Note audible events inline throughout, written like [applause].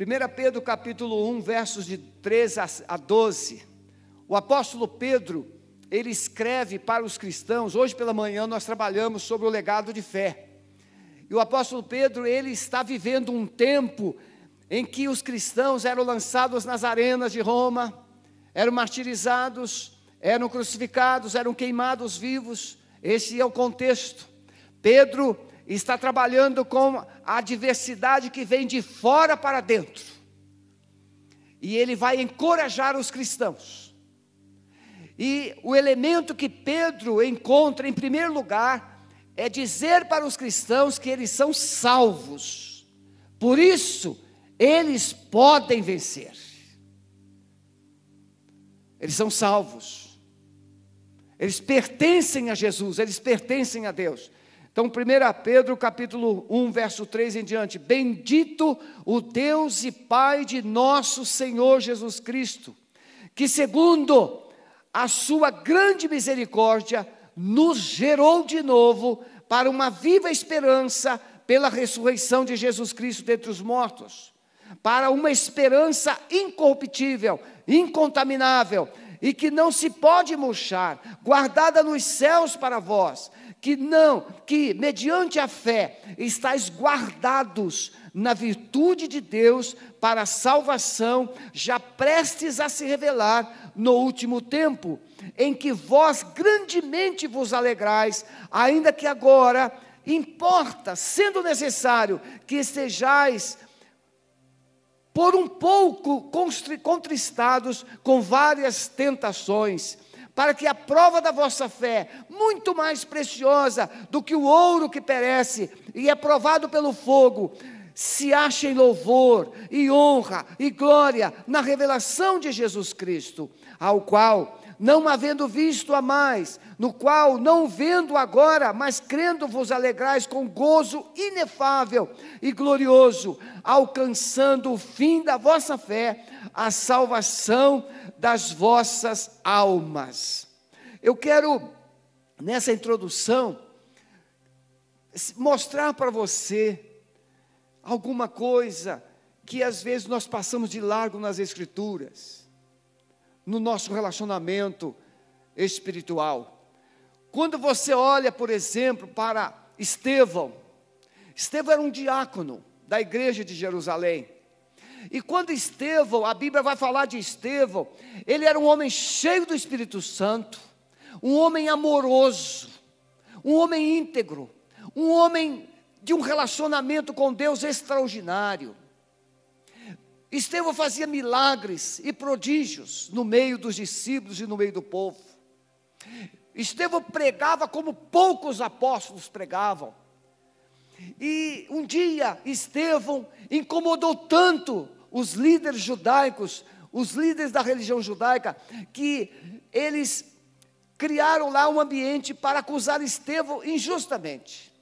1 Pedro capítulo 1, versos de 13 a 12. O apóstolo Pedro, ele escreve para os cristãos, hoje pela manhã nós trabalhamos sobre o legado de fé. E o apóstolo Pedro, ele está vivendo um tempo em que os cristãos eram lançados nas arenas de Roma, eram martirizados, eram crucificados, eram queimados vivos. Esse é o contexto. Pedro está trabalhando com a diversidade que vem de fora para dentro. E ele vai encorajar os cristãos. E o elemento que Pedro encontra em primeiro lugar é dizer para os cristãos que eles são salvos. Por isso, eles podem vencer. Eles são salvos. Eles pertencem a Jesus, eles pertencem a Deus. Então, 1 Pedro capítulo 1, verso 3 em diante. Bendito o Deus e Pai de nosso Senhor Jesus Cristo, que segundo a sua grande misericórdia, nos gerou de novo para uma viva esperança pela ressurreição de Jesus Cristo dentre os mortos, para uma esperança incorruptível, incontaminável e que não se pode murchar, guardada nos céus para vós que não, que mediante a fé estáis guardados na virtude de Deus para a salvação, já prestes a se revelar no último tempo, em que vós grandemente vos alegrais, ainda que agora importa, sendo necessário, que estejais por um pouco contristados com várias tentações para que a prova da vossa fé, muito mais preciosa do que o ouro que perece e é provado pelo fogo, se ache em louvor e honra e glória na revelação de Jesus Cristo, ao qual, não havendo visto a mais, no qual, não vendo agora, mas crendo vos alegrais com gozo inefável e glorioso, alcançando o fim da vossa fé, a salvação das vossas almas. Eu quero, nessa introdução, mostrar para você alguma coisa que às vezes nós passamos de largo nas Escrituras, no nosso relacionamento espiritual. Quando você olha, por exemplo, para Estevão, Estevão era um diácono da igreja de Jerusalém. E quando Estevão, a Bíblia vai falar de Estevão, ele era um homem cheio do Espírito Santo, um homem amoroso, um homem íntegro, um homem de um relacionamento com Deus extraordinário. Estevão fazia milagres e prodígios no meio dos discípulos e no meio do povo. Estevão pregava como poucos apóstolos pregavam. E um dia Estevão incomodou tanto os líderes judaicos, os líderes da religião judaica, que eles criaram lá um ambiente para acusar Estevão injustamente.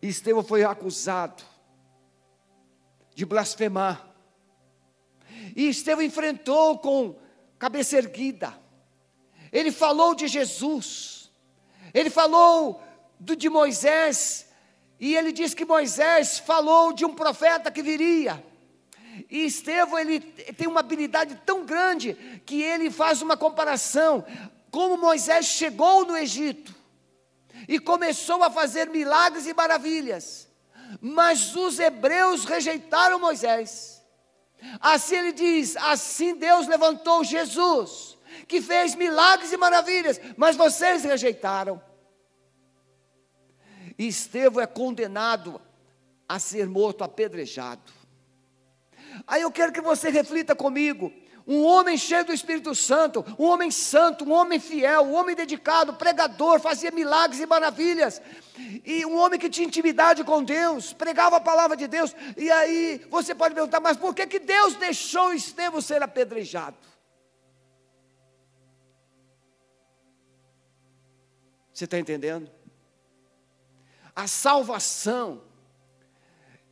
Estevão foi acusado de blasfemar. E Estevão enfrentou com cabeça erguida. Ele falou de Jesus. Ele falou do, de Moisés, e ele diz que Moisés falou de um profeta que viria. E Estevão, ele tem uma habilidade tão grande que ele faz uma comparação como Moisés chegou no Egito e começou a fazer milagres e maravilhas. Mas os hebreus rejeitaram Moisés. Assim ele diz: assim Deus levantou Jesus, que fez milagres e maravilhas, mas vocês rejeitaram. E Estevão é condenado a ser morto apedrejado. Aí eu quero que você reflita comigo. Um homem cheio do Espírito Santo, um homem santo, um homem fiel, um homem dedicado, pregador, fazia milagres e maravilhas, e um homem que tinha intimidade com Deus, pregava a palavra de Deus, e aí você pode perguntar, mas por que, que Deus deixou Estevão ser apedrejado? Você está entendendo? A salvação,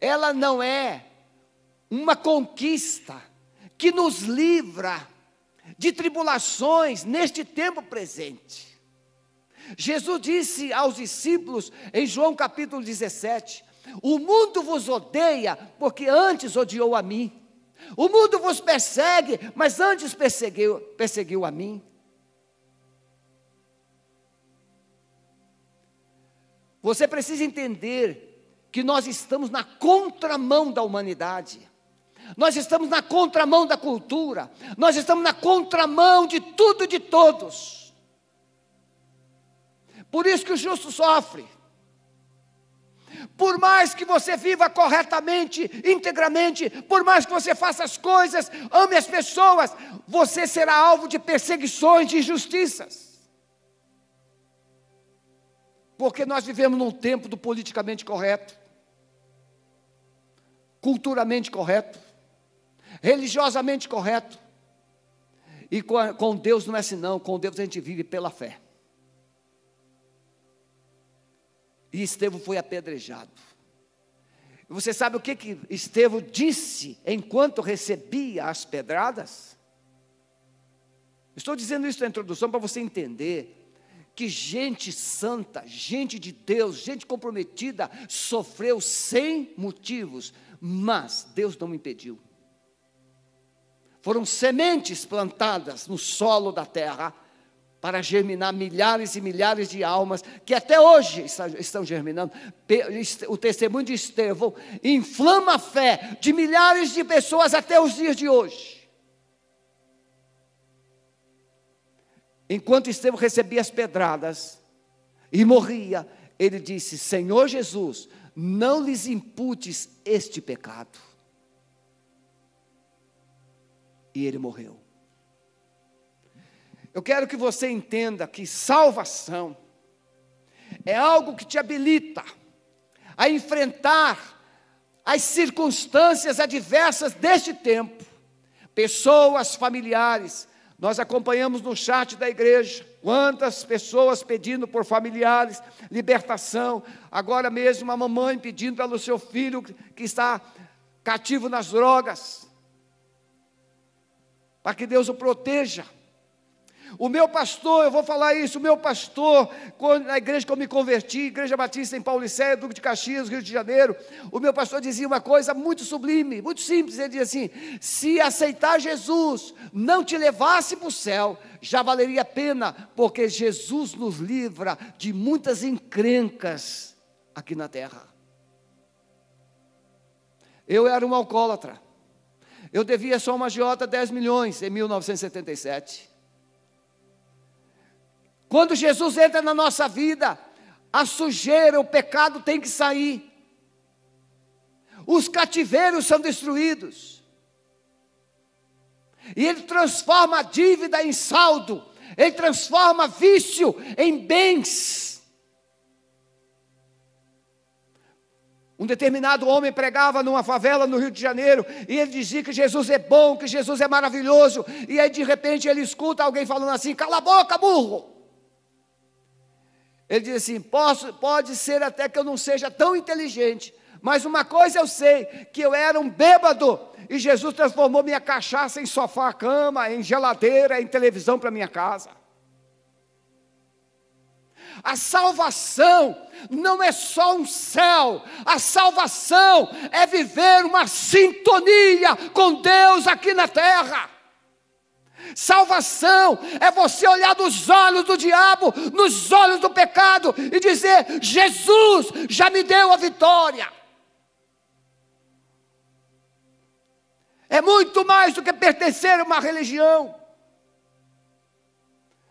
ela não é uma conquista que nos livra de tribulações neste tempo presente. Jesus disse aos discípulos em João capítulo 17: O mundo vos odeia, porque antes odiou a mim. O mundo vos persegue, mas antes perseguiu, perseguiu a mim. Você precisa entender que nós estamos na contramão da humanidade. Nós estamos na contramão da cultura. Nós estamos na contramão de tudo e de todos. Por isso que o justo sofre. Por mais que você viva corretamente, integramente, por mais que você faça as coisas, ame as pessoas, você será alvo de perseguições, de injustiças. Porque nós vivemos num tempo do politicamente correto, culturalmente correto, religiosamente correto. E com, Deus não é assim, não, com Deus a gente vive pela fé. E Estevão foi apedrejado. Você sabe o que, que Estevão disse enquanto recebia as pedradas? Estou dizendo isso na introdução para você entender que gente santa, gente de Deus, gente comprometida, sofreu sem motivos, mas Deus não impediu. Foram sementes plantadas no solo da terra para germinar milhares e milhares de almas que até hoje estão germinando. O testemunho de Estevão inflama a fé de milhares de pessoas até os dias de hoje. Enquanto Estevão recebia as pedradas e morria, ele disse: Senhor Jesus, não lhes imputes este pecado. E ele morreu. Eu quero que você entenda que salvação é algo que te habilita a enfrentar as circunstâncias adversas deste tempo. Pessoas familiares, nós acompanhamos no chat da igreja quantas pessoas pedindo por familiares libertação. Agora mesmo, uma mamãe pedindo pelo seu filho que está cativo nas drogas, para que Deus o proteja. O meu pastor, eu vou falar isso, o meu pastor, quando, na igreja que eu me converti, Igreja Batista em Paulicéia, Duque de Caxias, Rio de Janeiro, o meu pastor dizia uma coisa muito sublime, muito simples, ele dizia assim: se aceitar Jesus não te levasse para o céu, já valeria a pena, porque Jesus nos livra de muitas encrencas aqui na terra. Eu era um alcoólatra. Eu devia só uma agiota 10 milhões em 1977. Quando Jesus entra na nossa vida, a sujeira, o pecado tem que sair. Os cativeiros são destruídos. E ele transforma a dívida em saldo, ele transforma vício em bens. Um determinado homem pregava numa favela no Rio de Janeiro e ele dizia que Jesus é bom, que Jesus é maravilhoso. E aí de repente ele escuta alguém falando assim: cala a boca, burro. Ele diz assim: Posso, pode ser até que eu não seja tão inteligente, mas uma coisa eu sei: que eu era um bêbado, e Jesus transformou minha cachaça em sofá, cama, em geladeira, em televisão para minha casa. A salvação não é só um céu, a salvação é viver uma sintonia com Deus aqui na terra. Salvação é você olhar nos olhos do diabo, nos olhos do pecado e dizer: Jesus já me deu a vitória. É muito mais do que pertencer a uma religião.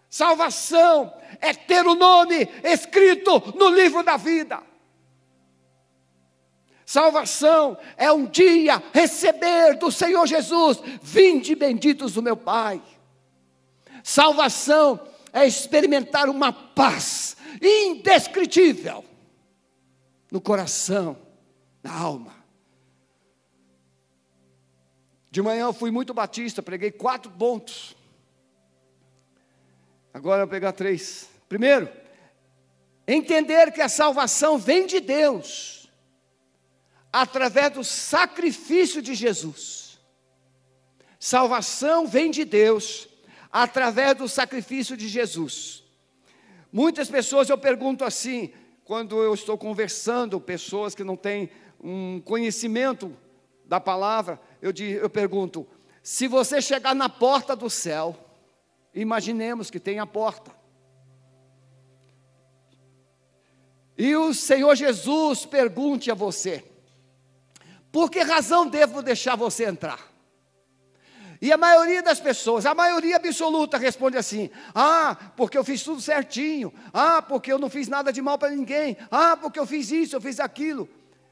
Salvação é ter o nome escrito no livro da vida. Salvação é um dia receber do Senhor Jesus, vinde benditos do meu Pai. Salvação é experimentar uma paz indescritível no coração, na alma. De manhã eu fui muito batista, preguei quatro pontos. Agora eu vou pegar três. Primeiro, entender que a salvação vem de Deus através do sacrifício de Jesus. Salvação vem de Deus através do sacrifício de Jesus. Muitas pessoas eu pergunto assim: quando eu estou conversando, pessoas que não têm um conhecimento da palavra, eu, digo, eu pergunto: se você chegar na porta do céu, imaginemos que tem a porta, e o Senhor Jesus pergunte a você: por que razão devo deixar você entrar? E a maioria das pessoas, a maioria absoluta, responde assim: Ah, porque eu fiz tudo certinho. Ah, porque eu não fiz nada de mal para ninguém. Ah, porque eu fiz isso, eu fiz aquilo.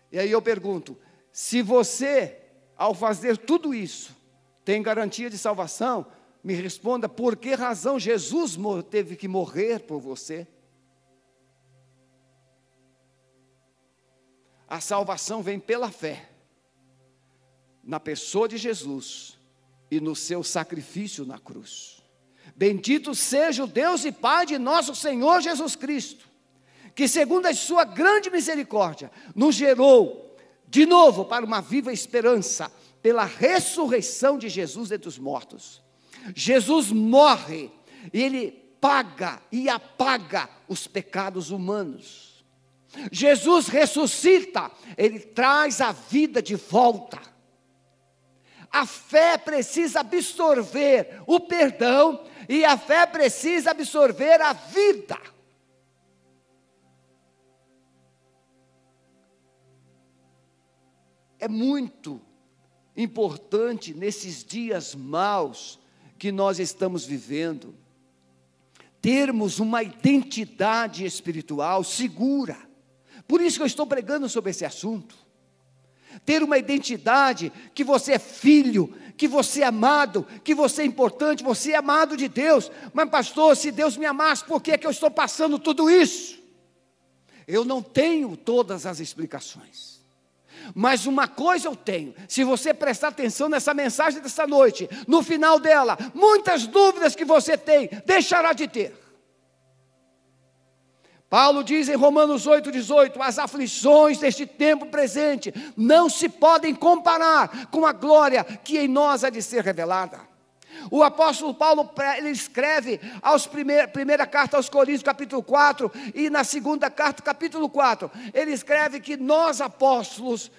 E aí eu pergunto: se você, ao fazer tudo isso, tem garantia de salvação, me responda por que razão Jesus teve que morrer por você? A salvação vem pela fé na pessoa de Jesus e no seu sacrifício na cruz. Bendito seja o Deus e Pai de nosso Senhor Jesus Cristo, que, segundo a sua grande misericórdia, nos gerou de novo para uma viva esperança, pela ressurreição de Jesus entre os mortos. Jesus morre e ele paga e apaga os pecados humanos. Jesus ressuscita, ele traz a vida de volta. A fé precisa absorver o perdão e a fé precisa absorver a vida. É muito importante nesses dias maus que nós estamos vivendo, termos uma identidade espiritual segura. Por isso que eu estou pregando sobre esse assunto ter uma identidade que você é filho, que você é amado, que você é importante, você é amado de Deus. Mas, pastor, se Deus me amasse, por que, é que eu estou passando tudo isso? Eu não tenho todas as explicações. Mas uma coisa eu tenho, se você prestar atenção nessa mensagem dessa noite, no final dela, muitas dúvidas que você tem, deixará de ter. Paulo diz em Romanos 8,18: as aflições deste tempo presente não se podem comparar com a glória que em nós há de ser revelada. O apóstolo Paulo ele escreve aos primeir, primeira carta aos Coríntios, capítulo 4, e na segunda carta, capítulo 4, ele escreve que nós apóstolos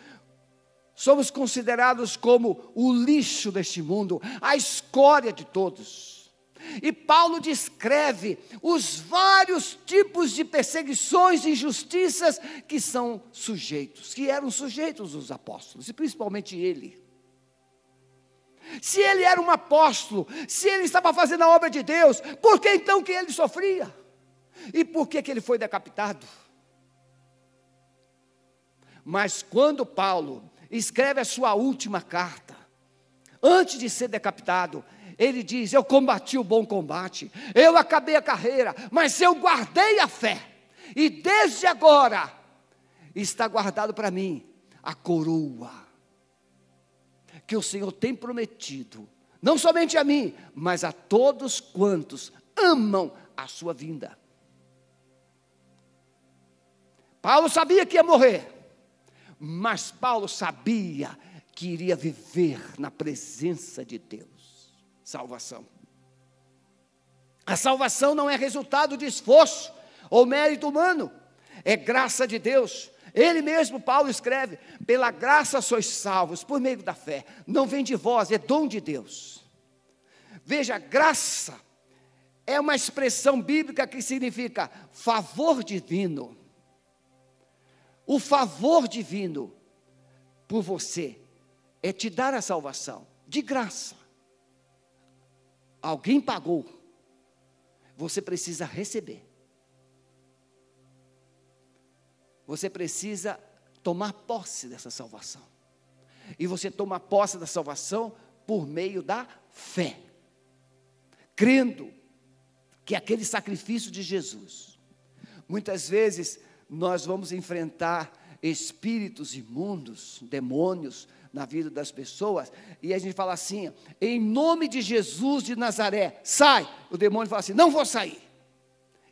somos considerados como o lixo deste mundo, a escória de todos. E Paulo descreve os vários tipos de perseguições e injustiças que são sujeitos, que eram sujeitos os apóstolos, e principalmente ele. Se ele era um apóstolo, se ele estava fazendo a obra de Deus, por que então que ele sofria? E por que, que ele foi decapitado? Mas quando Paulo escreve a sua última carta, antes de ser decapitado, ele diz: Eu combati o bom combate, eu acabei a carreira, mas eu guardei a fé, e desde agora está guardado para mim a coroa que o Senhor tem prometido, não somente a mim, mas a todos quantos amam a sua vinda. Paulo sabia que ia morrer, mas Paulo sabia que iria viver na presença de Deus salvação. A salvação não é resultado de esforço ou mérito humano, é graça de Deus. Ele mesmo, Paulo, escreve: pela graça sois salvos, por meio da fé. Não vem de vós, é dom de Deus. Veja, graça é uma expressão bíblica que significa favor divino. O favor divino por você é te dar a salvação, de graça. Alguém pagou. Você precisa receber. Você precisa tomar posse dessa salvação. E você toma posse da salvação por meio da fé. Crendo que aquele sacrifício de Jesus. Muitas vezes nós vamos enfrentar espíritos imundos, demônios, na vida das pessoas, e a gente fala assim: em nome de Jesus de Nazaré, sai. O demônio fala assim: não vou sair.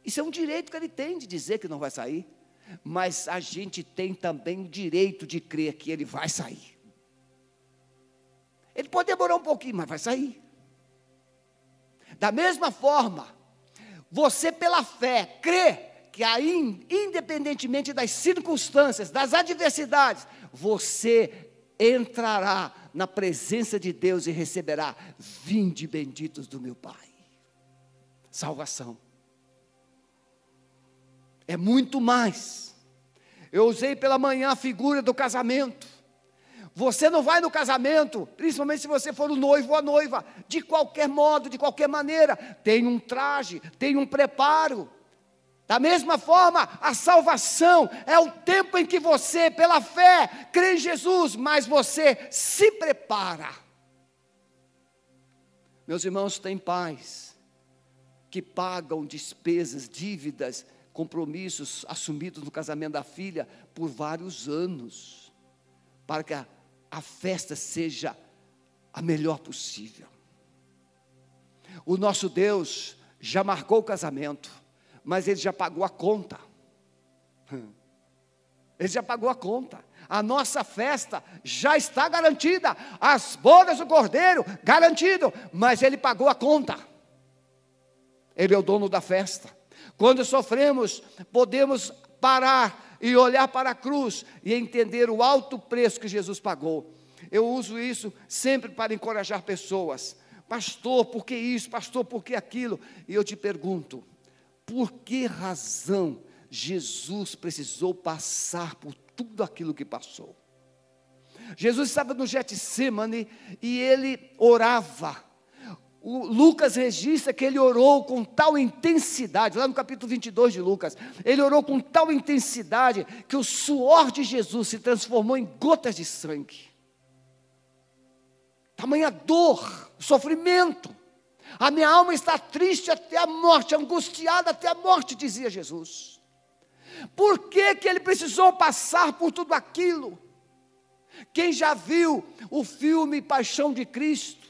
Isso é um direito que ele tem de dizer que não vai sair, mas a gente tem também o direito de crer que ele vai sair. Ele pode demorar um pouquinho, mas vai sair. Da mesma forma, você pela fé crê que aí, independentemente das circunstâncias, das adversidades, você entrará na presença de Deus e receberá: Vinde benditos do meu Pai. Salvação. É muito mais. Eu usei pela manhã a figura do casamento. Você não vai no casamento, principalmente se você for o noivo ou a noiva, de qualquer modo, de qualquer maneira. Tem um traje, tem um preparo. Da mesma forma, a salvação é o tempo em que você, pela fé, crê em Jesus, mas você se prepara. Meus irmãos, tem pais que pagam despesas, dívidas, compromissos assumidos no casamento da filha por vários anos, para que a, a festa seja a melhor possível. O nosso Deus já marcou o casamento, mas Ele já pagou a conta. [laughs] Ele já pagou a conta. A nossa festa já está garantida. As bodas do cordeiro, garantido. Mas Ele pagou a conta. Ele é o dono da festa. Quando sofremos, podemos parar e olhar para a cruz e entender o alto preço que Jesus pagou. Eu uso isso sempre para encorajar pessoas. Pastor, por que isso? Pastor, por que aquilo? E eu te pergunto: por que razão Jesus precisou passar por tudo aquilo que passou? Jesus estava no Getsemane e ele orava o Lucas registra que ele orou com tal intensidade, lá no capítulo 22 de Lucas, ele orou com tal intensidade que o suor de Jesus se transformou em gotas de sangue. Tamanha dor, sofrimento. A minha alma está triste até a morte, angustiada até a morte, dizia Jesus. Por que, que ele precisou passar por tudo aquilo? Quem já viu o filme Paixão de Cristo?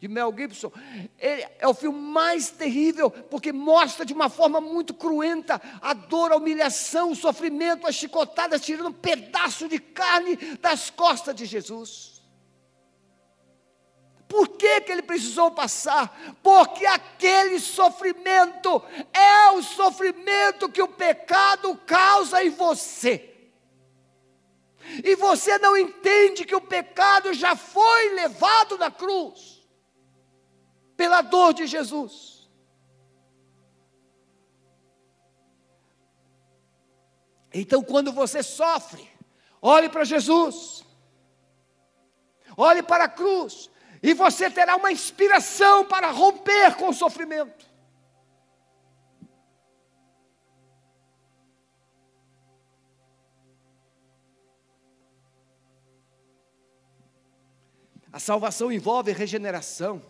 de Mel Gibson, é o filme mais terrível, porque mostra de uma forma muito cruenta a dor, a humilhação, o sofrimento, as chicotadas, tirando um pedaço de carne das costas de Jesus. Por que, que ele precisou passar? Porque aquele sofrimento é o sofrimento que o pecado causa em você. E você não entende que o pecado já foi levado na cruz pela dor de Jesus. Então, quando você sofre, olhe para Jesus, olhe para a cruz, e você terá uma inspiração para romper com o sofrimento. A salvação envolve regeneração.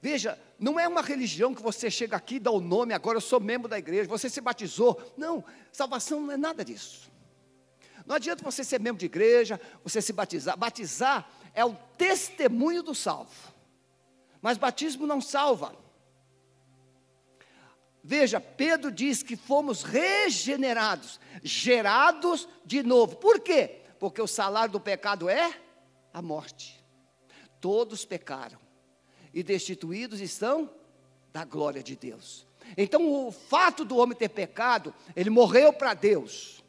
Veja, não é uma religião que você chega aqui e dá o nome, agora eu sou membro da igreja, você se batizou. Não, salvação não é nada disso. Não adianta você ser membro de igreja, você se batizar. Batizar é o testemunho do salvo. Mas batismo não salva. Veja, Pedro diz que fomos regenerados, gerados de novo. Por quê? Porque o salário do pecado é a morte. Todos pecaram e destituídos estão da glória de Deus. Então, o fato do homem ter pecado, ele morreu para Deus.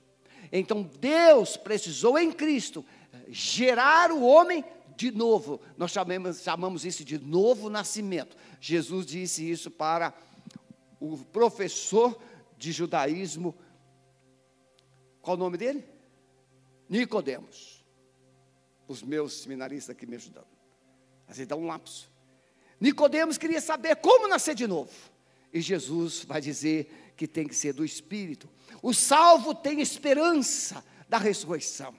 Então, Deus precisou em Cristo gerar o homem de novo. Nós chamamos, chamamos isso de novo nascimento. Jesus disse isso para o professor de judaísmo. Qual o nome dele? Nicodemos. Os meus seminaristas aqui me ajudando. Assim dá um lapso. Nicodemos queria saber como nascer de novo. E Jesus vai dizer que tem que ser do Espírito. O salvo tem esperança da ressurreição.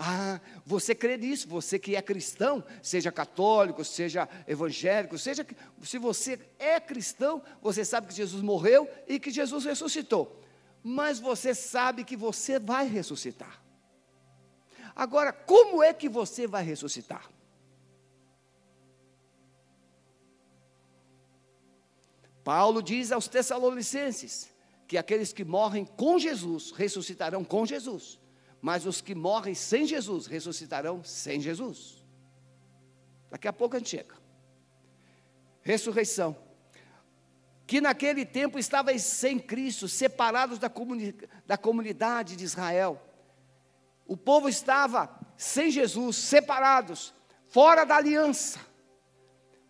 Ah, você crê nisso, você que é cristão, seja católico, seja evangélico, seja se você é cristão, você sabe que Jesus morreu e que Jesus ressuscitou. Mas você sabe que você vai ressuscitar. Agora, como é que você vai ressuscitar? Paulo diz aos Tessalonicenses que aqueles que morrem com Jesus ressuscitarão com Jesus, mas os que morrem sem Jesus ressuscitarão sem Jesus. Daqui a pouco a gente chega. Ressurreição. que naquele tempo estavam sem Cristo, separados da, comuni da comunidade de Israel. O povo estava sem Jesus, separados, fora da aliança.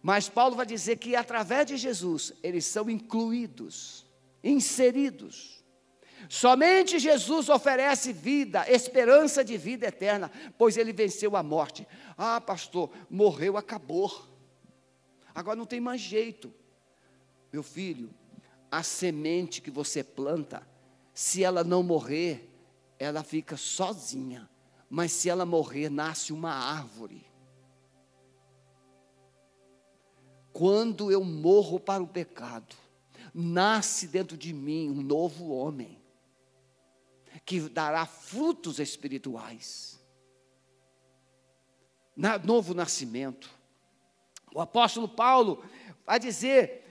Mas Paulo vai dizer que através de Jesus eles são incluídos, inseridos. Somente Jesus oferece vida, esperança de vida eterna, pois ele venceu a morte. Ah, pastor, morreu, acabou. Agora não tem mais jeito. Meu filho, a semente que você planta, se ela não morrer, ela fica sozinha. Mas se ela morrer, nasce uma árvore. Quando eu morro para o pecado, nasce dentro de mim um novo homem, que dará frutos espirituais. Na, novo nascimento. O apóstolo Paulo vai dizer: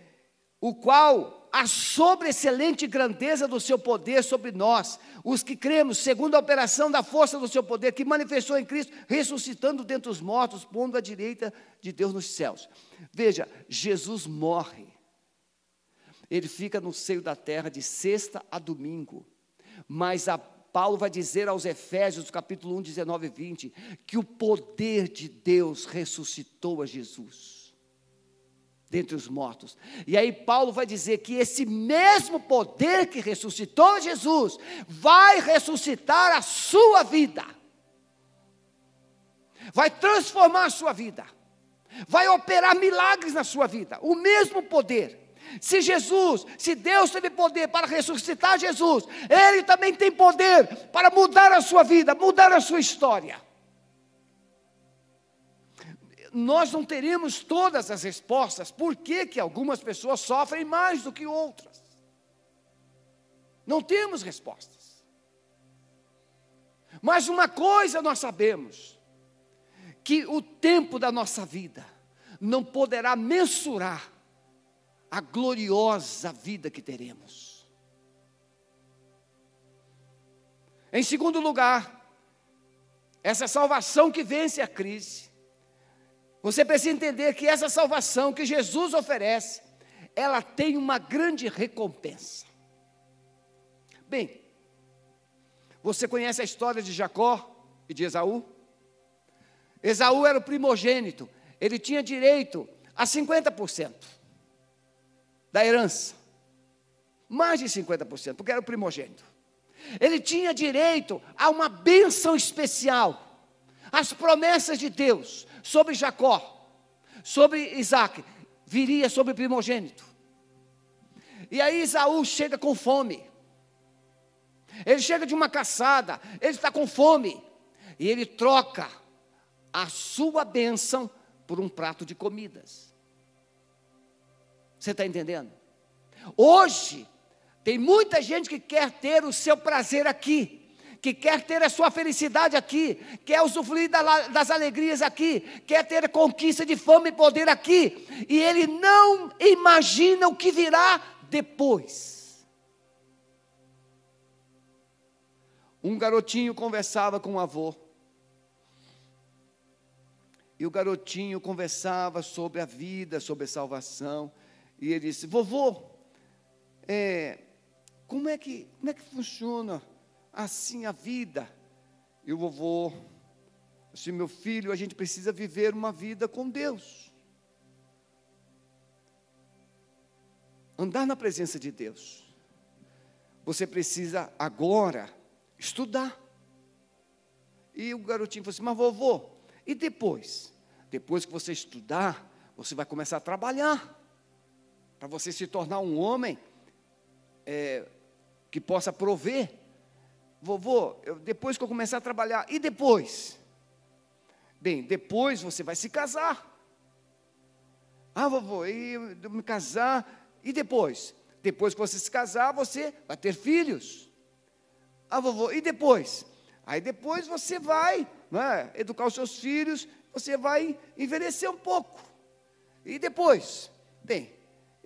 o qual a sobreexcelente grandeza do seu poder sobre nós, os que cremos, segundo a operação da força do seu poder, que manifestou em Cristo, ressuscitando dentre os mortos, pondo à direita de Deus nos céus. Veja, Jesus morre. Ele fica no seio da terra de sexta a domingo. Mas a Paulo vai dizer aos Efésios, capítulo 1, 19 e 20, que o poder de Deus ressuscitou a Jesus dentre os mortos. E aí Paulo vai dizer que esse mesmo poder que ressuscitou Jesus vai ressuscitar a sua vida. Vai transformar a sua vida. Vai operar milagres na sua vida. O mesmo poder. Se Jesus, se Deus teve poder para ressuscitar Jesus, Ele também tem poder para mudar a sua vida, mudar a sua história nós não teremos todas as respostas. Por que, que algumas pessoas sofrem mais do que outras? Não temos respostas. Mas uma coisa nós sabemos: que o tempo da nossa vida não poderá mensurar a gloriosa vida que teremos. Em segundo lugar, essa salvação que vence a crise você precisa entender que essa salvação que Jesus oferece, ela tem uma grande recompensa. Bem, você conhece a história de Jacó e de Esaú? Esaú era o primogênito, ele tinha direito a 50% da herança. Mais de 50%, porque era o primogênito. Ele tinha direito a uma bênção especial, as promessas de Deus, sobre Jacó, sobre Isaac, viria sobre o primogênito. E aí Isaú chega com fome. Ele chega de uma caçada, ele está com fome. E ele troca a sua bênção por um prato de comidas. Você está entendendo? Hoje, tem muita gente que quer ter o seu prazer aqui, que quer ter a sua felicidade aqui, quer usufruir das alegrias aqui, quer ter conquista de fama e poder aqui, e ele não imagina o que virá depois. Um garotinho conversava com o avô, e o garotinho conversava sobre a vida, sobre a salvação, e ele disse: Vovô, é, como, é que, como é que funciona? assim a vida. E o vovô, assim, meu filho, a gente precisa viver uma vida com Deus. Andar na presença de Deus. Você precisa agora estudar. E o garotinho falou assim: Mas vovô, e depois? Depois que você estudar, você vai começar a trabalhar. Para você se tornar um homem é, que possa prover Vovô, eu, depois que eu começar a trabalhar, e depois? Bem, depois você vai se casar. Ah, vovô, e me casar, e depois? Depois que você se casar, você vai ter filhos. Ah, vovô, e depois? Aí depois você vai é, educar os seus filhos, você vai envelhecer um pouco. E depois? Bem,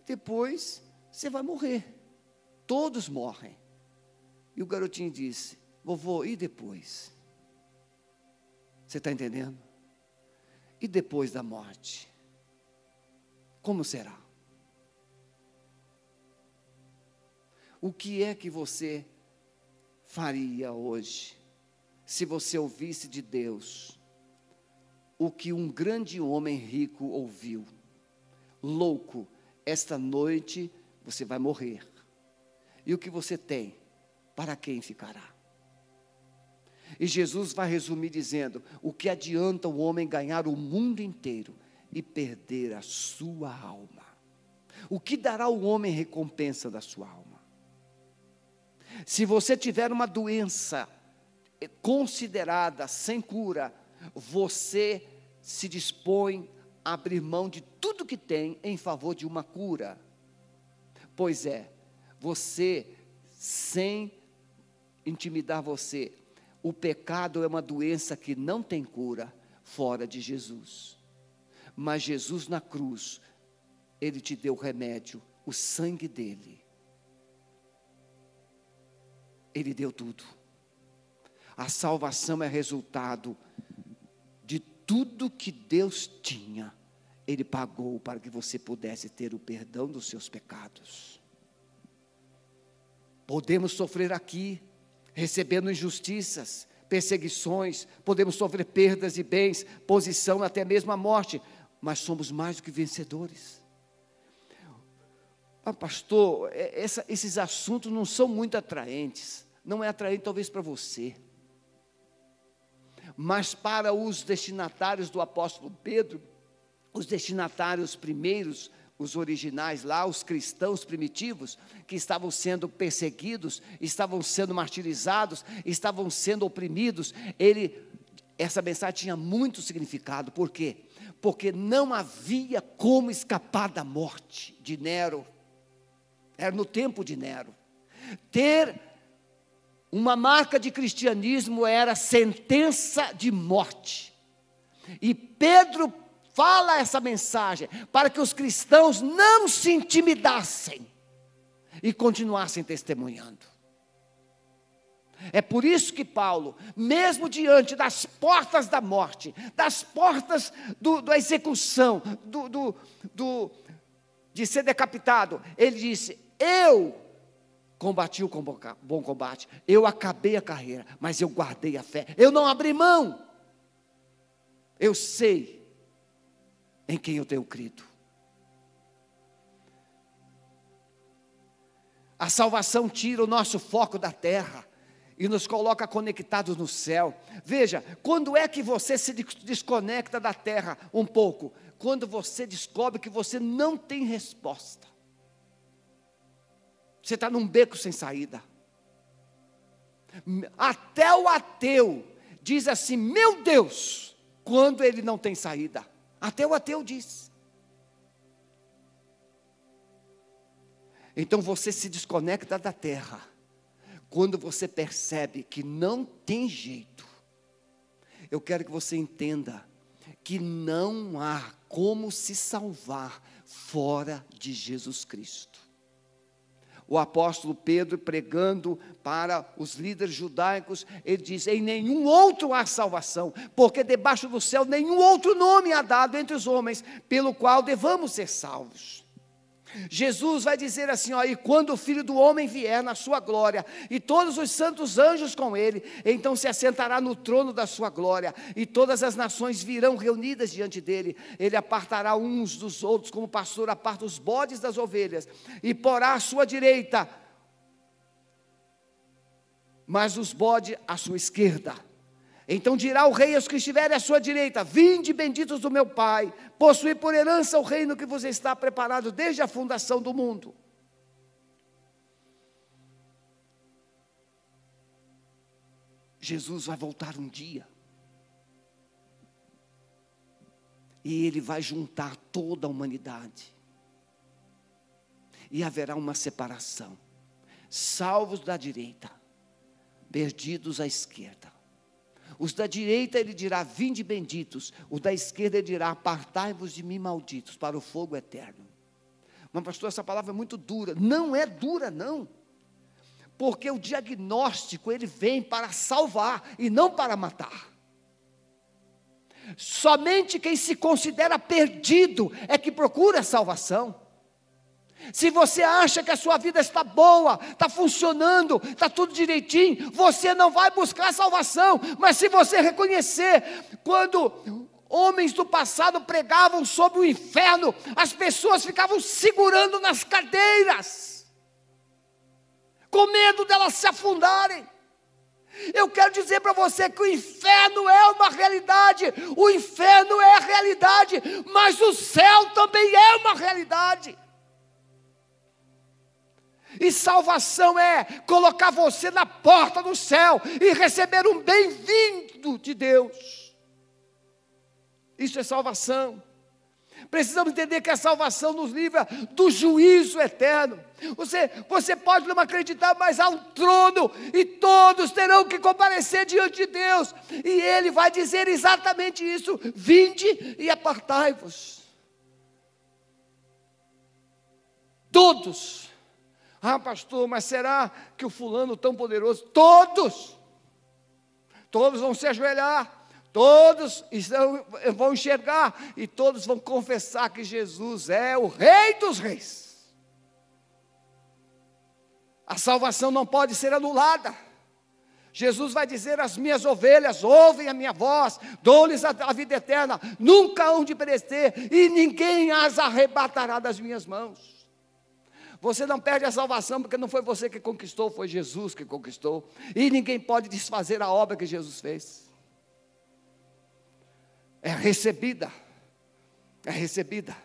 depois você vai morrer. Todos morrem. E o garotinho disse: Vovô, e depois? Você está entendendo? E depois da morte? Como será? O que é que você faria hoje se você ouvisse de Deus o que um grande homem rico ouviu? Louco, esta noite você vai morrer. E o que você tem, para quem ficará? E Jesus vai resumir dizendo: o que adianta o homem ganhar o mundo inteiro e perder a sua alma? O que dará o homem recompensa da sua alma? Se você tiver uma doença considerada sem cura, você se dispõe abrir mão de tudo que tem em favor de uma cura. Pois é, você, sem intimidar você, o pecado é uma doença que não tem cura fora de Jesus. Mas Jesus na cruz, ele te deu o remédio, o sangue dele. Ele deu tudo. A salvação é resultado tudo que Deus tinha. Ele pagou para que você pudesse ter o perdão dos seus pecados. Podemos sofrer aqui, recebendo injustiças, perseguições, podemos sofrer perdas de bens, posição, até mesmo a morte, mas somos mais do que vencedores. Ah, pastor, é, essa, esses assuntos não são muito atraentes. Não é atraente talvez para você. Mas para os destinatários do apóstolo Pedro, os destinatários primeiros, os originais lá, os cristãos primitivos, que estavam sendo perseguidos, estavam sendo martirizados, estavam sendo oprimidos, ele, essa mensagem tinha muito significado, por quê? Porque não havia como escapar da morte de Nero, era no tempo de Nero. Ter uma marca de cristianismo era sentença de morte. E Pedro fala essa mensagem para que os cristãos não se intimidassem e continuassem testemunhando. É por isso que Paulo, mesmo diante das portas da morte, das portas do, da execução, do, do, do, de ser decapitado, ele disse: Eu combati o bom combate, eu acabei a carreira, mas eu guardei a fé, eu não abri mão. Eu sei em quem eu tenho crido. A salvação tira o nosso foco da terra e nos coloca conectados no céu. Veja, quando é que você se desconecta da terra um pouco? Quando você descobre que você não tem resposta. Você está num beco sem saída. Até o ateu diz assim: Meu Deus, quando ele não tem saída. Até o ateu diz. Então você se desconecta da terra quando você percebe que não tem jeito. Eu quero que você entenda que não há como se salvar fora de Jesus Cristo o apóstolo Pedro pregando para os líderes judaicos, ele diz: Em nenhum outro há salvação, porque debaixo do céu nenhum outro nome há dado entre os homens, pelo qual devamos ser salvos. Jesus vai dizer assim: ó, e quando o filho do homem vier na sua glória, e todos os santos anjos com ele, então se assentará no trono da sua glória, e todas as nações virão reunidas diante dele. Ele apartará uns dos outros, como o pastor aparta os bodes das ovelhas, e porá à sua direita, mas os bodes à sua esquerda. Então dirá o rei aos que estiverem à sua direita: Vinde, benditos do meu Pai, possuí por herança o reino que vos está preparado desde a fundação do mundo. Jesus vai voltar um dia. E ele vai juntar toda a humanidade. E haverá uma separação. Salvos da direita, perdidos à esquerda. Os da direita ele dirá: Vinde benditos. Os da esquerda ele dirá: Apartai-vos de mim, malditos, para o fogo eterno. Mas, pastor, essa palavra é muito dura. Não é dura, não. Porque o diagnóstico ele vem para salvar e não para matar. Somente quem se considera perdido é que procura salvação. Se você acha que a sua vida está boa, está funcionando, está tudo direitinho, você não vai buscar salvação. Mas se você reconhecer, quando homens do passado pregavam sobre o inferno, as pessoas ficavam segurando nas cadeiras, com medo delas se afundarem. Eu quero dizer para você que o inferno é uma realidade, o inferno é a realidade, mas o céu também é uma realidade. E salvação é colocar você na porta do céu e receber um bem-vindo de Deus. Isso é salvação. Precisamos entender que a salvação nos livra do juízo eterno. Você, você pode não acreditar, mas há um trono e todos terão que comparecer diante de Deus. E Ele vai dizer exatamente isso: vinde e apartai-vos. Todos ah, pastor, mas será que o fulano tão poderoso? Todos, todos vão se ajoelhar, todos estão, vão enxergar e todos vão confessar que Jesus é o Rei dos Reis. A salvação não pode ser anulada. Jesus vai dizer: As minhas ovelhas ouvem a minha voz, dou-lhes a, a, vida eterna, nunca hão de perecer, e ninguém as arrebatará das minhas mãos. Você não perde a salvação porque não foi você que conquistou, foi Jesus que conquistou. E ninguém pode desfazer a obra que Jesus fez. É recebida. É recebida.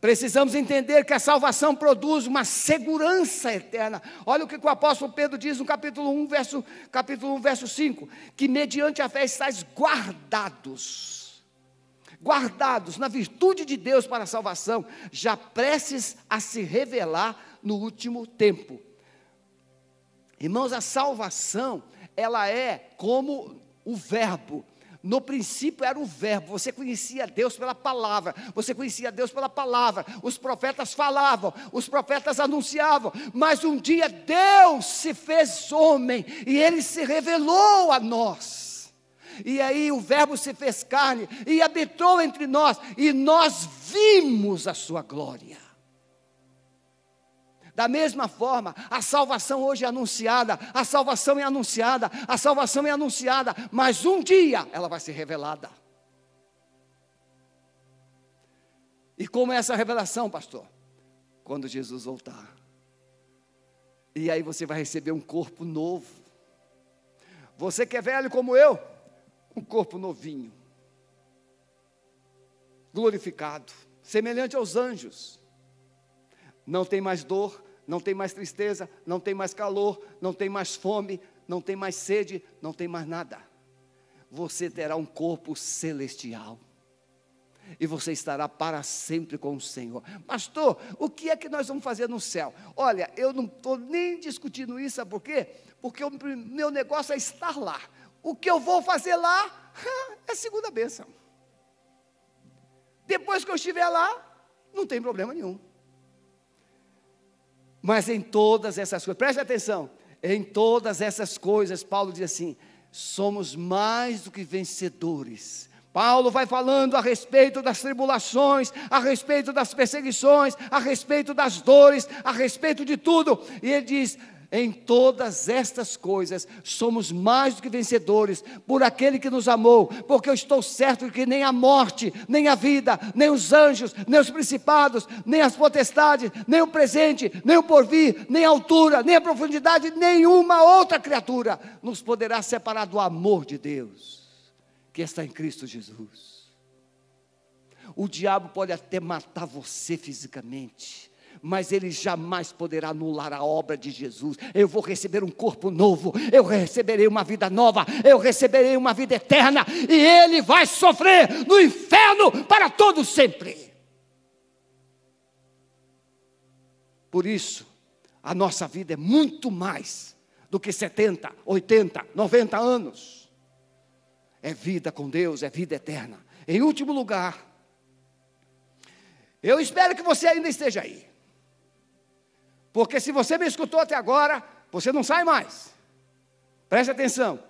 Precisamos entender que a salvação produz uma segurança eterna. Olha o que o apóstolo Pedro diz no capítulo 1, verso, capítulo 1, verso 5: que mediante a fé estáis guardados guardados na virtude de Deus para a salvação, já prestes a se revelar no último tempo. Irmãos, a salvação, ela é como o verbo. No princípio era o verbo, você conhecia Deus pela palavra, você conhecia Deus pela palavra, os profetas falavam, os profetas anunciavam, mas um dia Deus se fez homem e ele se revelou a nós. E aí o Verbo se fez carne e habitou entre nós, e nós vimos a sua glória. Da mesma forma, a salvação hoje é anunciada, a salvação é anunciada, a salvação é anunciada, mas um dia ela vai ser revelada. E como é essa revelação, pastor? Quando Jesus voltar. E aí você vai receber um corpo novo. Você que é velho como eu, um corpo novinho, glorificado, semelhante aos anjos. Não tem mais dor, não tem mais tristeza, não tem mais calor, não tem mais fome, não tem mais sede, não tem mais nada. Você terá um corpo celestial. E você estará para sempre com o Senhor. Pastor, o que é que nós vamos fazer no céu? Olha, eu não estou nem discutindo isso, sabe por quê? Porque o meu negócio é estar lá. O que eu vou fazer lá [laughs] é segunda bênção. Depois que eu estiver lá, não tem problema nenhum. Mas em todas essas coisas, preste atenção, em todas essas coisas, Paulo diz assim: somos mais do que vencedores. Paulo vai falando a respeito das tribulações, a respeito das perseguições, a respeito das dores, a respeito de tudo, e ele diz: em todas estas coisas somos mais do que vencedores por aquele que nos amou, porque eu estou certo que nem a morte, nem a vida, nem os anjos, nem os principados, nem as potestades, nem o presente, nem o porvir, nem a altura, nem a profundidade, nenhuma outra criatura nos poderá separar do amor de Deus que está em Cristo Jesus. O diabo pode até matar você fisicamente, mas ele jamais poderá anular a obra de Jesus. Eu vou receber um corpo novo, eu receberei uma vida nova, eu receberei uma vida eterna, e ele vai sofrer no inferno para todo sempre. Por isso, a nossa vida é muito mais do que 70, 80, 90 anos. É vida com Deus, é vida eterna. Em último lugar, eu espero que você ainda esteja aí. Porque se você me escutou até agora, você não sai mais. Preste atenção.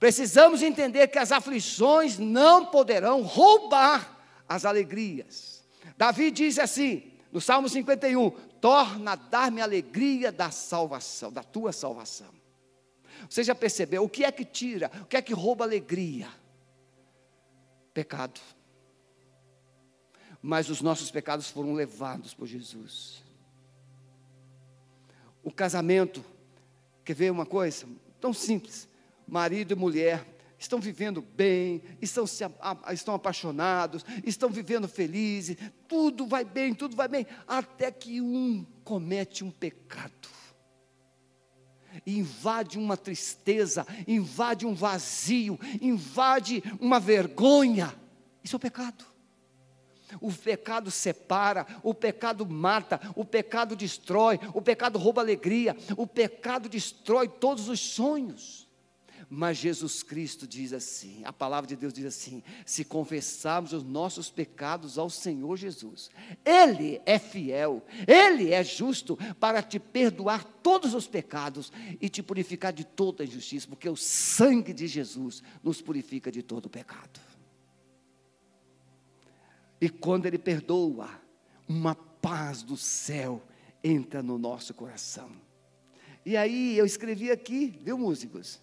Precisamos entender que as aflições não poderão roubar as alegrias. Davi diz assim: no Salmo 51, torna a dar-me alegria da salvação, da tua salvação. Você já percebeu o que é que tira, o que é que rouba alegria? Pecado. Mas os nossos pecados foram levados por Jesus. O casamento, quer ver uma coisa? Tão simples. Marido e mulher estão vivendo bem, estão, se, estão apaixonados, estão vivendo felizes, tudo vai bem, tudo vai bem, até que um comete um pecado, invade uma tristeza, invade um vazio, invade uma vergonha. Isso é o pecado. O pecado separa, o pecado mata, o pecado destrói, o pecado rouba alegria, o pecado destrói todos os sonhos. Mas Jesus Cristo diz assim: a palavra de Deus diz assim: se confessarmos os nossos pecados ao Senhor Jesus, Ele é fiel, Ele é justo para te perdoar todos os pecados e te purificar de toda injustiça, porque o sangue de Jesus nos purifica de todo pecado. E quando Ele perdoa, uma paz do céu entra no nosso coração. E aí eu escrevi aqui, viu, músicos?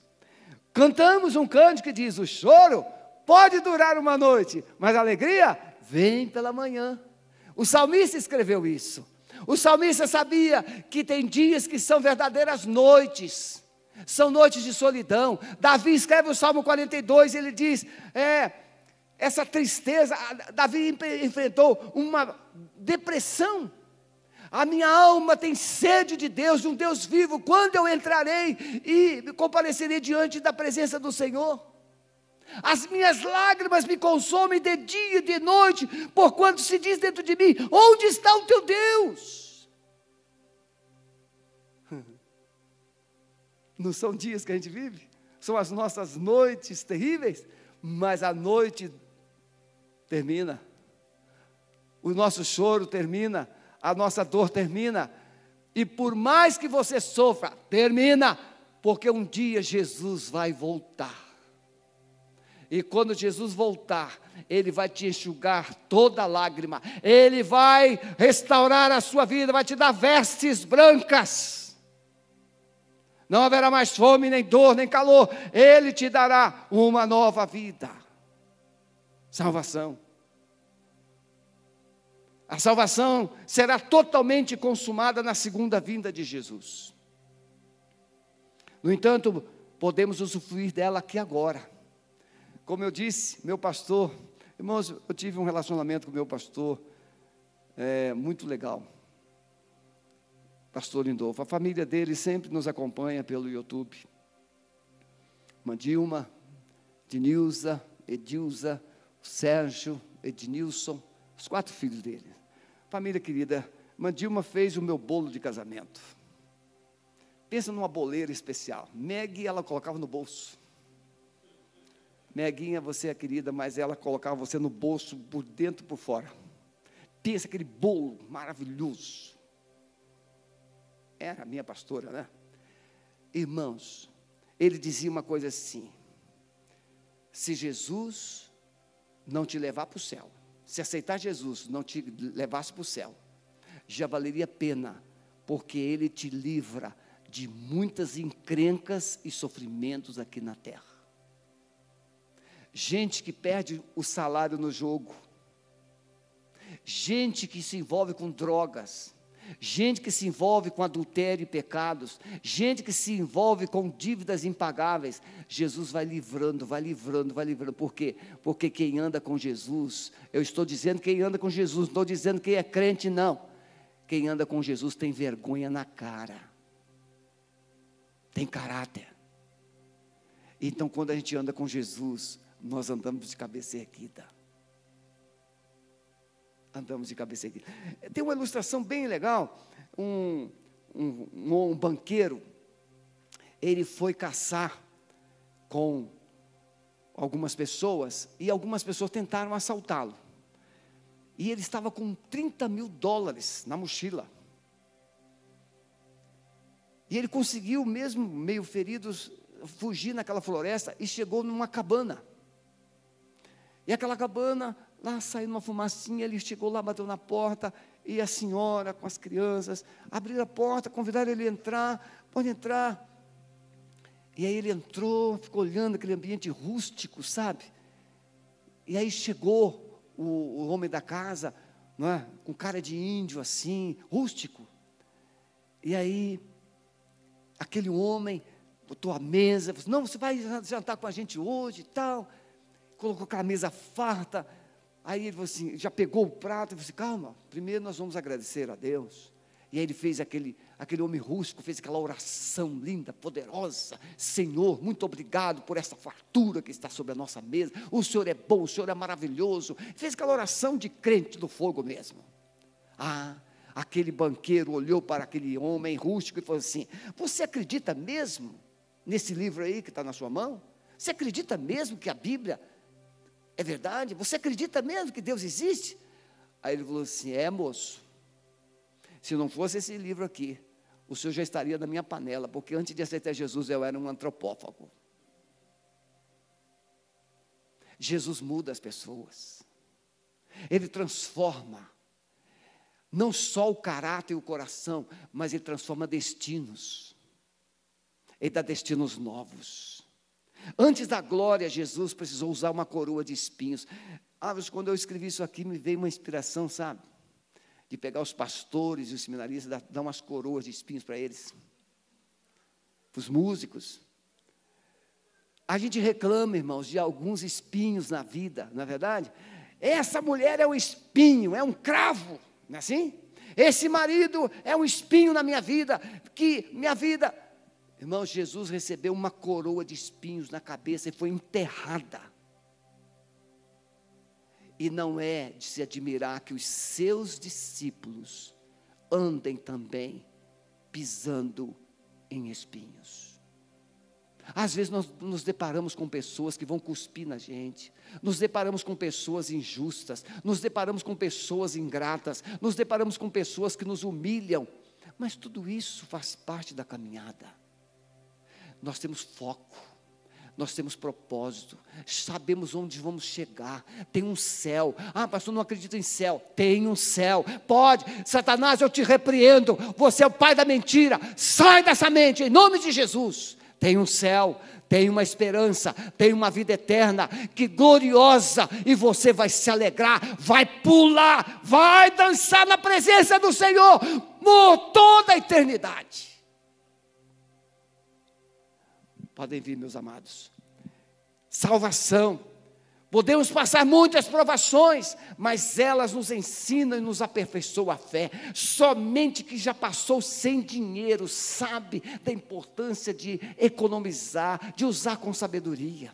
Cantamos um cântico que diz: o choro pode durar uma noite, mas a alegria vem pela manhã. O salmista escreveu isso. O salmista sabia que tem dias que são verdadeiras noites, são noites de solidão. Davi escreve o Salmo 42, ele diz: é, essa tristeza, Davi enfrentou uma depressão a minha alma tem sede de Deus, de um Deus vivo. Quando eu entrarei e comparecerei diante da presença do Senhor? As minhas lágrimas me consomem de dia e de noite, porquanto se diz dentro de mim: onde está o teu Deus? [laughs] Não são dias que a gente vive, são as nossas noites terríveis, mas a noite termina, o nosso choro termina, a nossa dor termina. E por mais que você sofra, termina, porque um dia Jesus vai voltar. E quando Jesus voltar, Ele vai te enxugar toda lágrima, Ele vai restaurar a sua vida, vai te dar vestes brancas. Não haverá mais fome, nem dor, nem calor, Ele te dará uma nova vida. Salvação. A salvação será totalmente consumada na segunda vinda de Jesus. No entanto, podemos usufruir dela aqui agora. Como eu disse, meu pastor, irmãos, eu tive um relacionamento com meu pastor é, muito legal. Pastor Lindolfo. A família dele sempre nos acompanha pelo YouTube. Mandilma, Dinilza, Edilza, Sérgio, Ednilson, os quatro filhos dele. Família querida, Mandilma fez o meu bolo de casamento. Pensa numa boleira especial. Meg, ela colocava no bolso. Meguinha, você é querida, mas ela colocava você no bolso, por dentro e por fora. Pensa aquele bolo maravilhoso. Era a minha pastora, né? Irmãos, ele dizia uma coisa assim: se Jesus não te levar para o céu, se aceitar Jesus não te levasse para o céu, já valeria a pena, porque Ele te livra de muitas encrencas e sofrimentos aqui na terra. Gente que perde o salário no jogo, gente que se envolve com drogas, gente que se envolve com adultério e pecados, gente que se envolve com dívidas impagáveis, Jesus vai livrando, vai livrando, vai livrando. Por quê? Porque quem anda com Jesus, eu estou dizendo quem anda com Jesus, não estou dizendo quem é crente, não. Quem anda com Jesus tem vergonha na cara, tem caráter. Então, quando a gente anda com Jesus, nós andamos de cabeça erguida andamos de cabeça erguida. Tem uma ilustração bem legal. Um, um, um, banqueiro, ele foi caçar com algumas pessoas e algumas pessoas tentaram assaltá-lo. E ele estava com 30 mil dólares na mochila. E ele conseguiu, mesmo meio ferido, fugir naquela floresta e chegou numa cabana. E aquela cabana lá saindo uma fumacinha, ele chegou lá, bateu na porta, e a senhora com as crianças abriram a porta, convidaram ele a entrar, pode entrar. E aí ele entrou, ficou olhando aquele ambiente rústico, sabe? E aí chegou o, o homem da casa, não é? com cara de índio assim, rústico. E aí, aquele homem botou a mesa, falou, assim, não, você vai jantar com a gente hoje e tal. Colocou aquela mesa farta. Aí ele falou assim, já pegou o prato e falou assim, calma, primeiro nós vamos agradecer a Deus. E aí ele fez aquele, aquele homem rústico, fez aquela oração linda, poderosa. Senhor, muito obrigado por essa fartura que está sobre a nossa mesa. O Senhor é bom, o Senhor é maravilhoso. Fez aquela oração de crente do fogo mesmo. Ah, aquele banqueiro olhou para aquele homem rústico e falou assim: Você acredita mesmo nesse livro aí que está na sua mão? Você acredita mesmo que a Bíblia é verdade? Você acredita mesmo que Deus existe? Aí ele falou assim: É, moço. Se não fosse esse livro aqui, o senhor já estaria na minha panela, porque antes de aceitar Jesus eu era um antropófago. Jesus muda as pessoas, Ele transforma, não só o caráter e o coração, mas Ele transforma destinos, Ele dá destinos novos. Antes da glória, Jesus precisou usar uma coroa de espinhos. Ah, mas quando eu escrevi isso aqui, me veio uma inspiração, sabe? de pegar os pastores e os seminaristas, dar, umas coroas de espinhos para eles, para os músicos. A gente reclama, irmãos, de alguns espinhos na vida, não é verdade? Essa mulher é um espinho, é um cravo, não é assim? Esse marido é um espinho na minha vida, que minha vida. Irmãos, Jesus recebeu uma coroa de espinhos na cabeça e foi enterrada. E não é de se admirar que os seus discípulos andem também pisando em espinhos. Às vezes nós nos deparamos com pessoas que vão cuspir na gente, nos deparamos com pessoas injustas, nos deparamos com pessoas ingratas, nos deparamos com pessoas que nos humilham, mas tudo isso faz parte da caminhada. Nós temos foco, nós temos propósito, sabemos onde vamos chegar, tem um céu. Ah, pastor, não acredito em céu. Tem um céu. Pode, Satanás, eu te repreendo. Você é o pai da mentira. Sai dessa mente, em nome de Jesus. Tem um céu, tem uma esperança, tem uma vida eterna, que gloriosa, e você vai se alegrar, vai pular, vai dançar na presença do Senhor por toda a eternidade. Podem vir, meus amados. Salvação. Podemos passar muitas provações, mas elas nos ensinam e nos aperfeiçoam a fé. Somente que já passou sem dinheiro sabe da importância de economizar, de usar com sabedoria.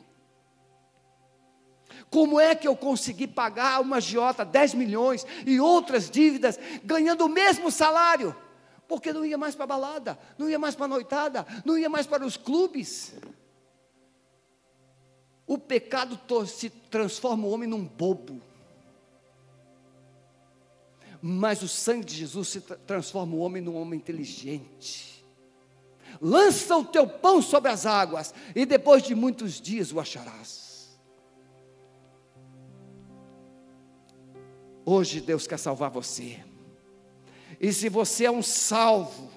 Como é que eu consegui pagar uma giota 10 milhões e outras dívidas ganhando o mesmo salário? Porque não ia mais para a balada, não ia mais para a noitada, não ia mais para os clubes. O pecado se transforma o homem num bobo. Mas o sangue de Jesus se transforma o homem num homem inteligente. Lança o teu pão sobre as águas, e depois de muitos dias o acharás. Hoje Deus quer salvar você. E se você é um salvo,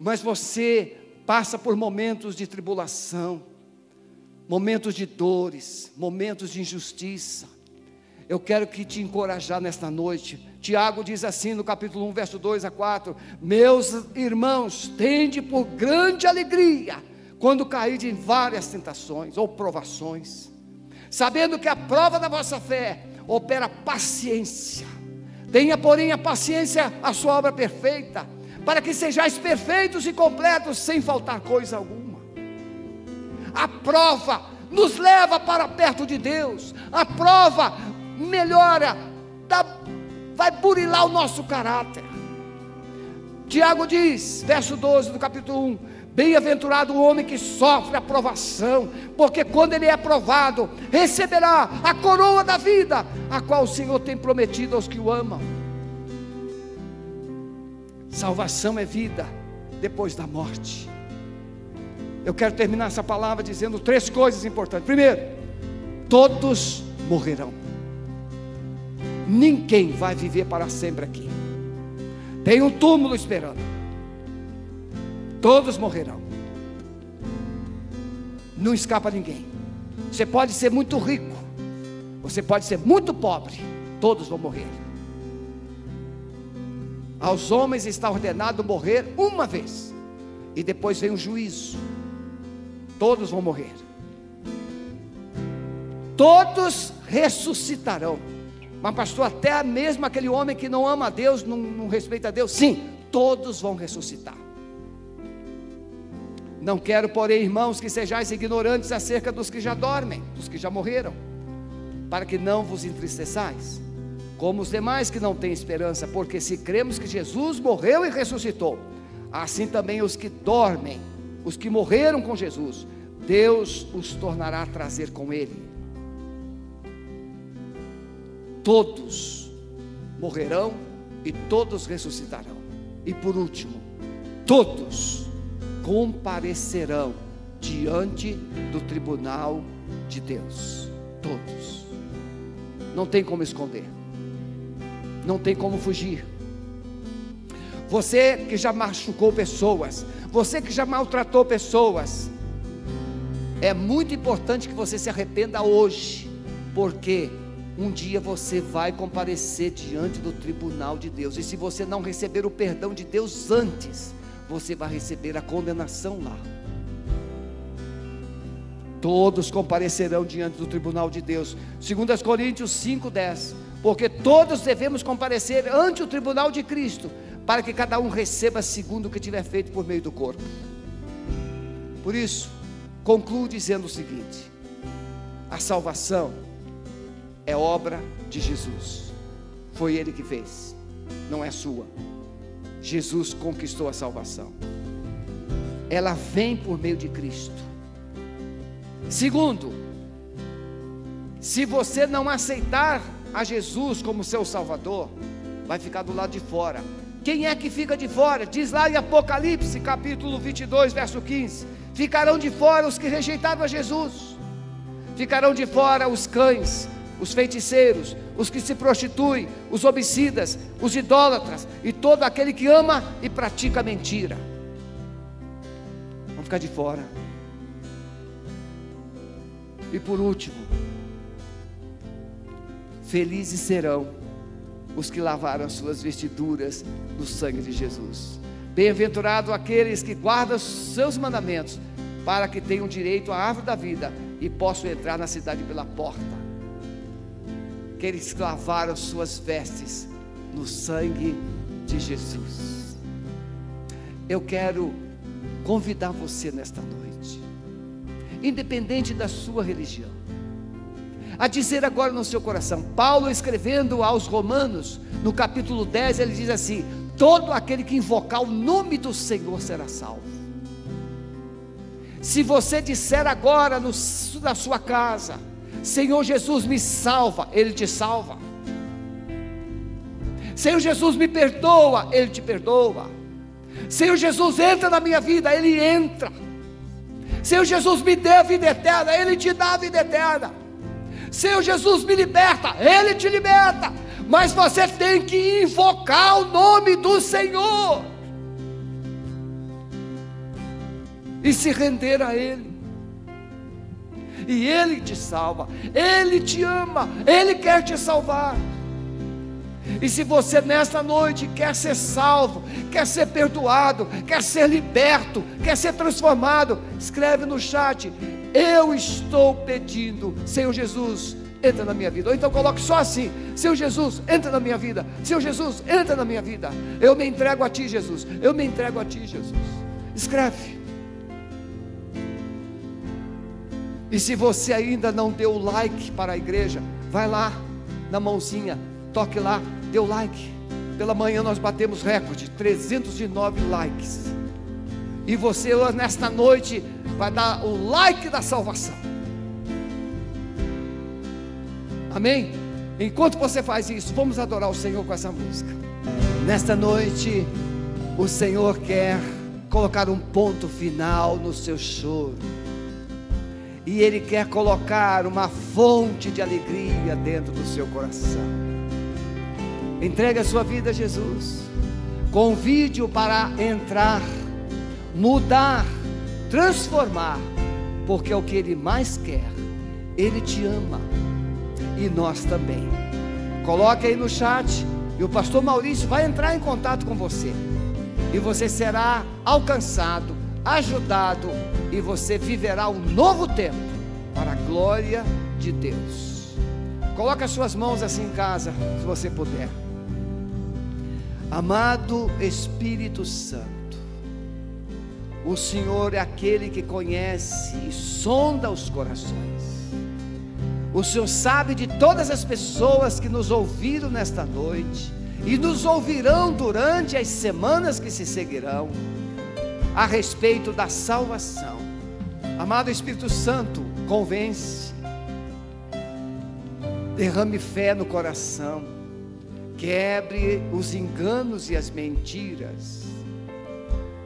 mas você passa por momentos de tribulação, momentos de dores, momentos de injustiça, eu quero que te encorajar nesta noite. Tiago diz assim no capítulo 1, verso 2 a 4: Meus irmãos, tende por grande alegria quando cair em várias tentações ou provações, sabendo que a prova da vossa fé opera paciência Tenha, porém, a paciência, a sua obra perfeita, para que sejais perfeitos e completos, sem faltar coisa alguma. A prova nos leva para perto de Deus, a prova melhora, dá, vai burilar o nosso caráter. Tiago diz, verso 12 do capítulo 1: Bem-aventurado o homem que sofre a provação, porque quando ele é aprovado, receberá a coroa da vida, a qual o Senhor tem prometido aos que o amam. Salvação é vida depois da morte. Eu quero terminar essa palavra dizendo três coisas importantes. Primeiro, todos morrerão. Ninguém vai viver para sempre aqui. Tem um túmulo esperando. Todos morrerão. Não escapa ninguém. Você pode ser muito rico, você pode ser muito pobre, todos vão morrer. Aos homens está ordenado morrer uma vez, e depois vem o juízo. Todos vão morrer. Todos ressuscitarão. Mas, pastor, até mesmo aquele homem que não ama a Deus, não, não respeita a Deus, sim, todos vão ressuscitar. Não quero, porém, irmãos, que sejais ignorantes acerca dos que já dormem, dos que já morreram, para que não vos entristeçais, como os demais que não têm esperança, porque se cremos que Jesus morreu e ressuscitou, assim também os que dormem, os que morreram com Jesus, Deus os tornará a trazer com Ele todos morrerão e todos ressuscitarão. E por último, todos comparecerão diante do tribunal de Deus. Todos. Não tem como esconder. Não tem como fugir. Você que já machucou pessoas, você que já maltratou pessoas, é muito importante que você se arrependa hoje, porque um dia você vai comparecer diante do tribunal de Deus, e se você não receber o perdão de Deus antes, você vai receber a condenação lá. Todos comparecerão diante do tribunal de Deus. 2 Coríntios 5:10. Porque todos devemos comparecer ante o tribunal de Cristo, para que cada um receba segundo o que tiver feito por meio do corpo. Por isso, concluo dizendo o seguinte: a salvação é obra de Jesus. Foi Ele que fez, não é sua. Jesus conquistou a salvação. Ela vem por meio de Cristo. Segundo, se você não aceitar a Jesus como seu Salvador, vai ficar do lado de fora. Quem é que fica de fora? Diz lá em Apocalipse, capítulo 22, verso 15: Ficarão de fora os que rejeitaram a Jesus, ficarão de fora os cães, os feiticeiros, os que se prostituem, os homicidas, os idólatras e todo aquele que ama e pratica mentira. Vão ficar de fora. E por último, felizes serão os que lavaram as suas vestiduras no sangue de Jesus. Bem-aventurado aqueles que guardam os seus mandamentos, para que tenham direito à árvore da vida e possam entrar na cidade pela porta que eles lavaram suas vestes no sangue de Jesus. Eu quero convidar você nesta noite, independente da sua religião, a dizer agora no seu coração, Paulo escrevendo aos Romanos, no capítulo 10, ele diz assim: Todo aquele que invocar o nome do Senhor será salvo. Se você disser agora no, na sua casa, Senhor Jesus me salva, Ele te salva. Senhor Jesus me perdoa, Ele te perdoa. Senhor Jesus entra na minha vida, Ele entra. Senhor Jesus me dê a vida eterna, Ele te dá a vida eterna. Senhor Jesus me liberta, Ele te liberta. Mas você tem que invocar o nome do Senhor e se render a Ele e Ele te salva, Ele te ama, Ele quer te salvar. E se você nesta noite quer ser salvo, quer ser perdoado, quer ser liberto, quer ser transformado, escreve no chat: Eu estou pedindo, Senhor Jesus, entra na minha vida. Ou então coloque só assim: Senhor Jesus, entra na minha vida. Senhor Jesus, entra na minha vida. Eu me entrego a Ti, Jesus. Eu me entrego a Ti, Jesus. Escreve. E se você ainda não deu like para a igreja, vai lá na mãozinha, toque lá, o like. Pela manhã nós batemos recorde, 309 likes. E você nesta noite vai dar o like da salvação. Amém? Enquanto você faz isso, vamos adorar o Senhor com essa música. Nesta noite, o Senhor quer colocar um ponto final no seu choro e Ele quer colocar uma fonte de alegria dentro do seu coração. Entregue a sua vida a Jesus. Convide-o para entrar, mudar, transformar, porque é o que ele mais quer. Ele te ama e nós também. Coloque aí no chat e o pastor Maurício vai entrar em contato com você. E você será alcançado, ajudado e você viverá um novo tempo para a glória de Deus. Coloque as suas mãos assim em casa, se você puder. Amado Espírito Santo, o Senhor é aquele que conhece e sonda os corações. O Senhor sabe de todas as pessoas que nos ouviram nesta noite e nos ouvirão durante as semanas que se seguirão a respeito da salvação. Amado Espírito Santo, convence, derrame fé no coração, quebre os enganos e as mentiras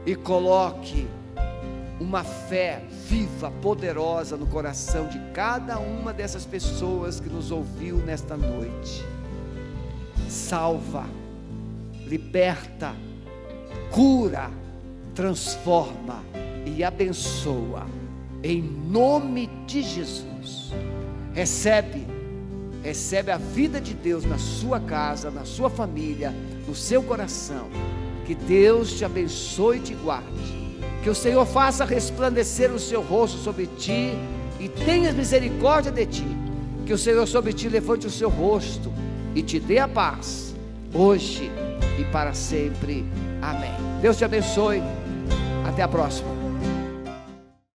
e coloque uma fé viva, poderosa no coração de cada uma dessas pessoas que nos ouviu nesta noite. Salva, liberta, cura, transforma e abençoa, em nome de Jesus. Recebe, recebe a vida de Deus na sua casa, na sua família, no seu coração. Que Deus te abençoe e te guarde. Que o Senhor faça resplandecer o seu rosto sobre ti e tenha misericórdia de ti. Que o Senhor sobre ti levante o seu rosto e te dê a paz, hoje e para sempre. Amém. Deus te abençoe. Até a próxima.